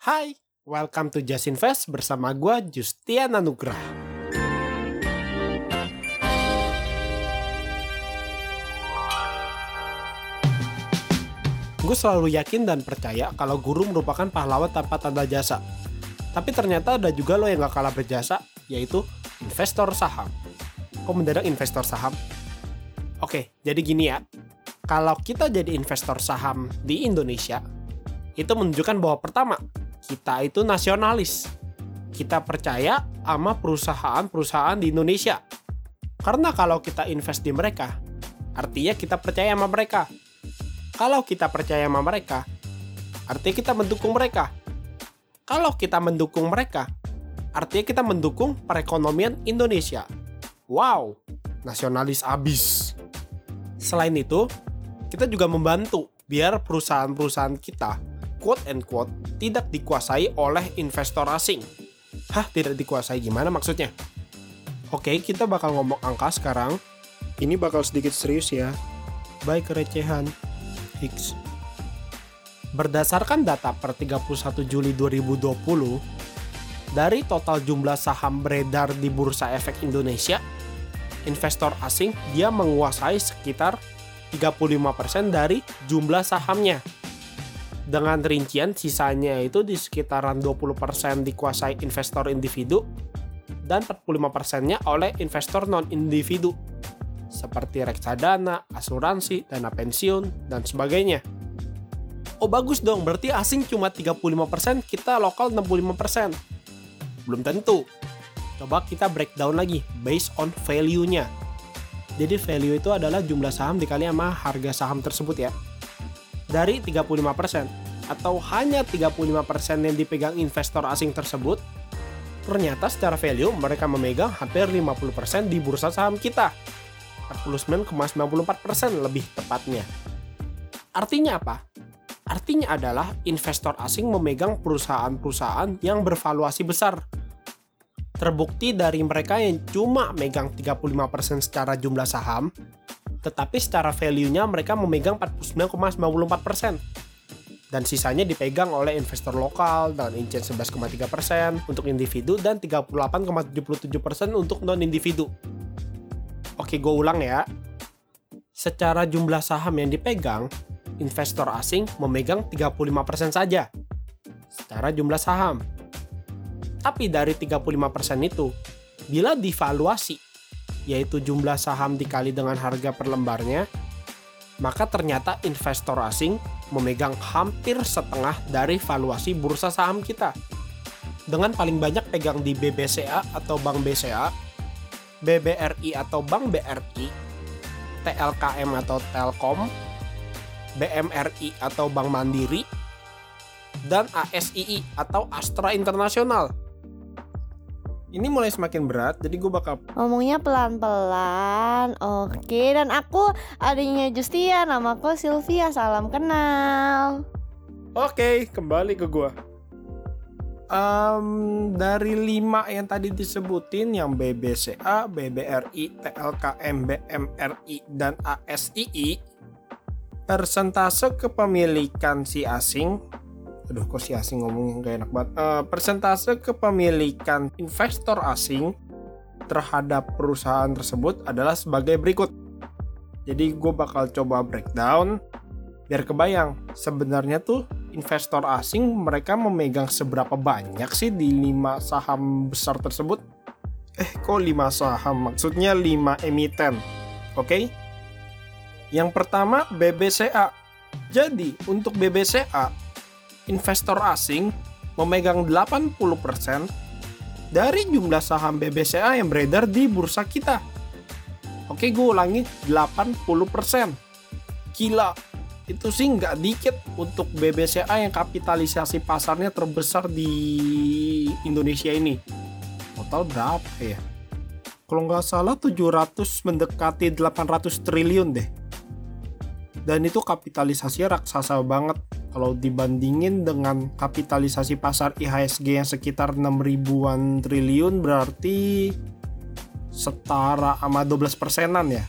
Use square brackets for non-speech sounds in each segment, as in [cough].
Hai, welcome to Just Invest bersama gue Justian Anugrah. Gue selalu yakin dan percaya kalau guru merupakan pahlawan tanpa tanda jasa. Tapi ternyata ada juga lo yang gak kalah berjasa, yaitu investor saham. Kok mendadak investor saham? Oke, jadi gini ya. Kalau kita jadi investor saham di Indonesia, itu menunjukkan bahwa pertama, kita itu nasionalis. Kita percaya sama perusahaan-perusahaan di Indonesia. Karena kalau kita invest di mereka, artinya kita percaya sama mereka. Kalau kita percaya sama mereka, artinya kita mendukung mereka. Kalau kita mendukung mereka, artinya kita mendukung perekonomian Indonesia. Wow, nasionalis abis. Selain itu, kita juga membantu biar perusahaan-perusahaan kita, quote and quote, tidak dikuasai oleh investor asing. Hah, tidak dikuasai gimana maksudnya? Oke, kita bakal ngomong angka sekarang. Ini bakal sedikit serius ya. Baik kerecehan. X. Berdasarkan data per 31 Juli 2020, dari total jumlah saham beredar di Bursa Efek Indonesia, investor asing dia menguasai sekitar 35% dari jumlah sahamnya. Dengan rincian sisanya itu di sekitaran 20% dikuasai investor individu dan 45%-nya oleh investor non-individu seperti reksadana, asuransi, dana pensiun, dan sebagainya. Oh bagus dong, berarti asing cuma 35%, kita lokal 65%. Belum tentu. Coba kita breakdown lagi, based on value-nya. Jadi value itu adalah jumlah saham dikali sama harga saham tersebut ya. Dari 35% atau hanya 35% yang dipegang investor asing tersebut, ternyata secara value mereka memegang hampir 50% di bursa saham kita. 49,94% lebih tepatnya. Artinya apa? Artinya adalah investor asing memegang perusahaan-perusahaan yang bervaluasi besar. Terbukti dari mereka yang cuma megang 35% secara jumlah saham, tetapi secara value-nya mereka memegang 49,94%. Dan sisanya dipegang oleh investor lokal dengan incian 11,3% untuk individu dan 38,77% untuk non-individu. Oke, gue ulang ya. Secara jumlah saham yang dipegang, investor asing memegang 35% saja. Secara jumlah saham. Tapi dari 35% itu, bila divaluasi, yaitu jumlah saham dikali dengan harga per lembarnya, maka ternyata investor asing memegang hampir setengah dari valuasi bursa saham kita. Dengan paling banyak pegang di BBCA atau Bank BCA, BBRI atau Bank BRI, TLKM atau Telkom, BMRI atau Bank Mandiri, dan ASII atau Astra Internasional. Ini mulai semakin berat, jadi gue bakal Ngomongnya pelan-pelan Oke, dan aku adiknya Justia Namaku Sylvia, salam kenal. Oke, kembali ke gue um, dari lima yang tadi disebutin yang BBCA, BBRI, TLKM, BMRI, dan ASII persentase kepemilikan si asing aduh kok si asing ngomong gak enak banget. Uh, persentase kepemilikan investor asing terhadap perusahaan tersebut adalah sebagai berikut. Jadi gue bakal coba breakdown biar kebayang. Sebenarnya tuh investor asing mereka memegang seberapa banyak sih di lima saham besar tersebut? Eh kok lima saham? Maksudnya lima emiten. Oke? Okay? yang pertama BBCA jadi untuk BBCA investor asing memegang 80% dari jumlah saham BBCA yang beredar di bursa kita. Oke, gue ulangi 80%. Gila, itu sih nggak dikit untuk BBCA yang kapitalisasi pasarnya terbesar di Indonesia ini. Total berapa ya? Kalau nggak salah 700 mendekati 800 triliun deh. Dan itu kapitalisasinya raksasa banget kalau dibandingin dengan kapitalisasi pasar IHSG yang sekitar 6 ribuan triliun berarti setara sama 12 persenan ya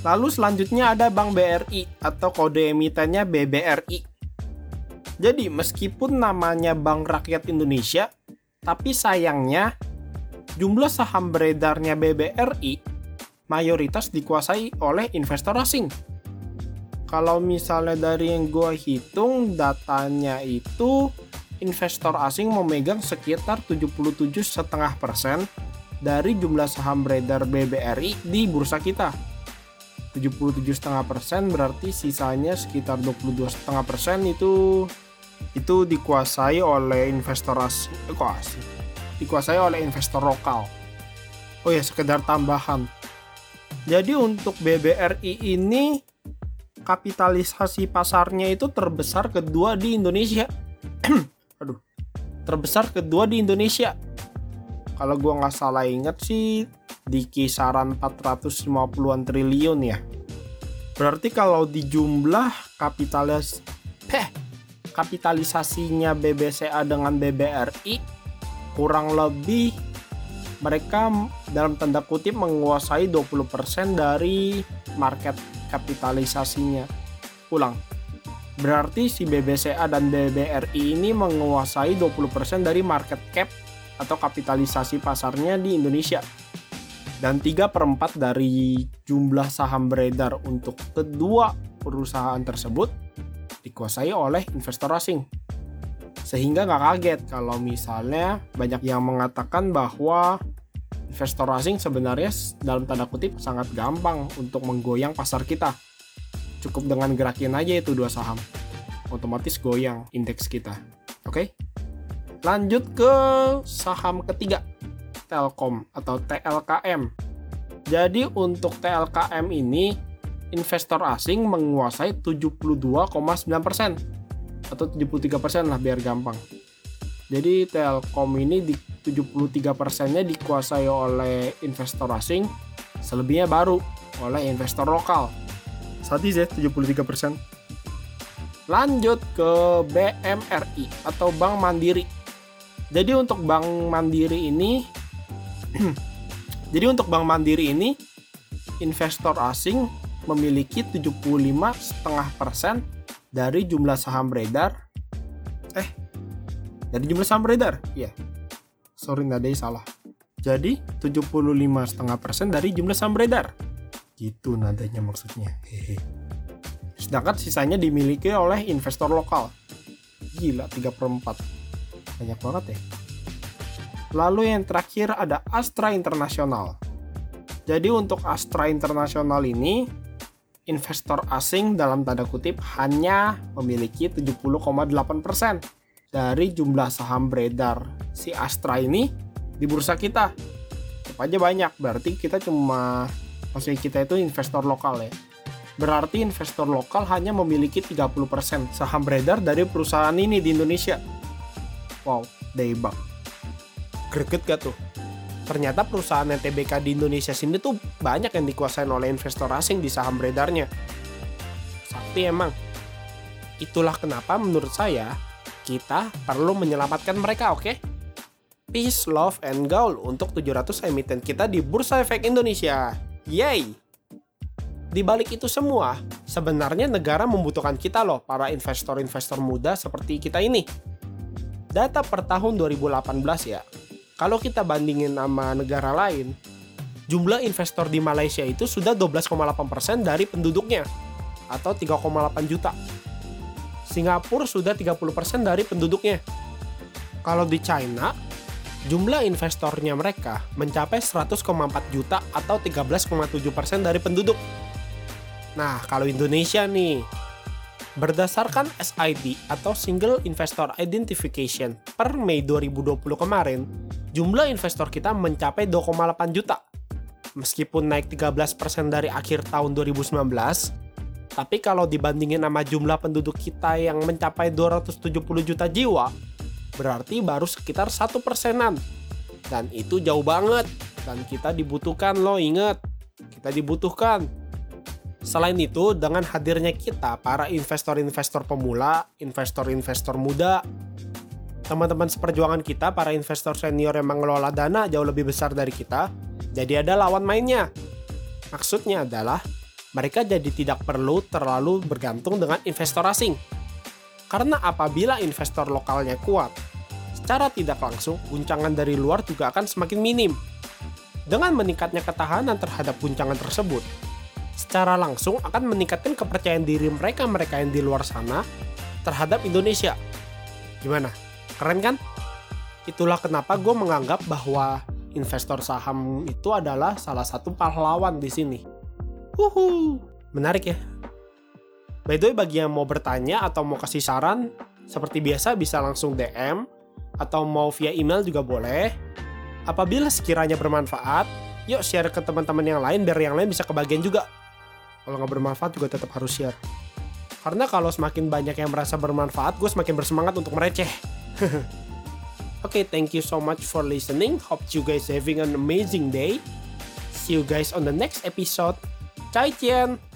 Lalu selanjutnya ada Bank BRI atau kode emitennya BBRI. Jadi meskipun namanya Bank Rakyat Indonesia, tapi sayangnya jumlah saham beredarnya BBRI mayoritas dikuasai oleh investor asing. Kalau misalnya dari yang gue hitung datanya itu investor asing memegang sekitar 77,5% dari jumlah saham beredar BBRI di bursa kita. 77,5% berarti sisanya sekitar 22,5% itu itu dikuasai oleh investor asing, eh, asing, dikuasai oleh investor lokal. Oh ya, sekedar tambahan. Jadi untuk BBRI ini kapitalisasi pasarnya itu terbesar kedua di Indonesia. [clears throat] Aduh, terbesar kedua di Indonesia. Kalau gua nggak salah ingat sih di kisaran 450-an triliun ya. Berarti kalau di jumlah kapitalis heh, kapitalisasinya BBCA dengan BBRI kurang lebih mereka dalam tanda kutip menguasai 20% dari market kapitalisasinya. Ulang. Berarti si BBCA dan BBRI ini menguasai 20% dari market cap atau kapitalisasi pasarnya di Indonesia. Dan 3 per 4 dari jumlah saham beredar untuk kedua perusahaan tersebut dikuasai oleh investor asing. Sehingga nggak kaget kalau misalnya banyak yang mengatakan bahwa investor asing sebenarnya dalam tanda kutip sangat gampang untuk menggoyang pasar kita. Cukup dengan gerakin aja itu dua saham. Otomatis goyang indeks kita. Oke? Lanjut ke saham ketiga. Telkom atau TLKM. Jadi untuk TLKM ini investor asing menguasai 72,9% atau 73% lah biar gampang. Jadi Telkom ini di 73 persennya dikuasai oleh investor asing, selebihnya baru oleh investor lokal. Saat ini 73 persen. Lanjut ke BMRI atau Bank Mandiri. Jadi untuk Bank Mandiri ini, [clears throat] jadi untuk Bank Mandiri ini investor asing memiliki 75,5% dari jumlah saham beredar. Eh, dari jumlah saham beredar? Iya. Yeah. Sorry nadanya salah. Jadi 75,5% dari jumlah saham beredar. Gitu nadanya maksudnya. Hehe. Sedangkan sisanya dimiliki oleh investor lokal. Gila 3 per 4. Banyak banget ya. Lalu yang terakhir ada Astra Internasional. Jadi untuk Astra Internasional ini investor asing dalam tanda kutip hanya memiliki 70,8% dari jumlah saham beredar si Astra ini di bursa kita. Tetap aja banyak, berarti kita cuma maksudnya kita itu investor lokal ya. Berarti investor lokal hanya memiliki 30% saham beredar dari perusahaan ini di Indonesia. Wow, debak. Greget gak tuh? ternyata perusahaan NTBK di Indonesia sini tuh banyak yang dikuasai oleh investor asing di saham beredarnya. Sakti emang. Itulah kenapa menurut saya kita perlu menyelamatkan mereka, oke? Okay? Peace, love, and goal untuk 700 emiten kita di Bursa Efek Indonesia. Yay! Di balik itu semua, sebenarnya negara membutuhkan kita loh, para investor-investor muda seperti kita ini. Data per tahun 2018 ya, kalau kita bandingin sama negara lain, jumlah investor di Malaysia itu sudah 12,8% dari penduduknya atau 3,8 juta. Singapura sudah 30% dari penduduknya. Kalau di China, jumlah investornya mereka mencapai 100,4 juta atau 13,7% dari penduduk. Nah, kalau Indonesia nih, berdasarkan SID atau Single Investor Identification per Mei 2020 kemarin, jumlah investor kita mencapai 2,8 juta. Meskipun naik 13% dari akhir tahun 2019, tapi kalau dibandingin sama jumlah penduduk kita yang mencapai 270 juta jiwa, berarti baru sekitar satu persenan. Dan itu jauh banget. Dan kita dibutuhkan loh, inget. Kita dibutuhkan. Selain itu, dengan hadirnya kita, para investor-investor pemula, investor-investor muda, teman-teman seperjuangan kita, para investor senior yang mengelola dana jauh lebih besar dari kita, jadi ada lawan mainnya. Maksudnya adalah mereka jadi tidak perlu terlalu bergantung dengan investor asing. Karena apabila investor lokalnya kuat, secara tidak langsung guncangan dari luar juga akan semakin minim. Dengan meningkatnya ketahanan terhadap guncangan tersebut, secara langsung akan meningkatkan kepercayaan diri mereka-mereka yang di luar sana terhadap Indonesia. Gimana? Keren kan? Itulah kenapa gue menganggap bahwa investor saham itu adalah salah satu pahlawan di sini. Uhu, menarik ya. By the way, bagi yang mau bertanya atau mau kasih saran, seperti biasa bisa langsung DM atau mau via email juga boleh. Apabila sekiranya bermanfaat, yuk share ke teman-teman yang lain biar yang lain bisa kebagian juga. Kalau nggak bermanfaat juga tetap harus share. Karena kalau semakin banyak yang merasa bermanfaat, gue semakin bersemangat untuk mereceh. [laughs] Oke, okay, thank you so much for listening. Hope you guys having an amazing day. See you guys on the next episode. 再见。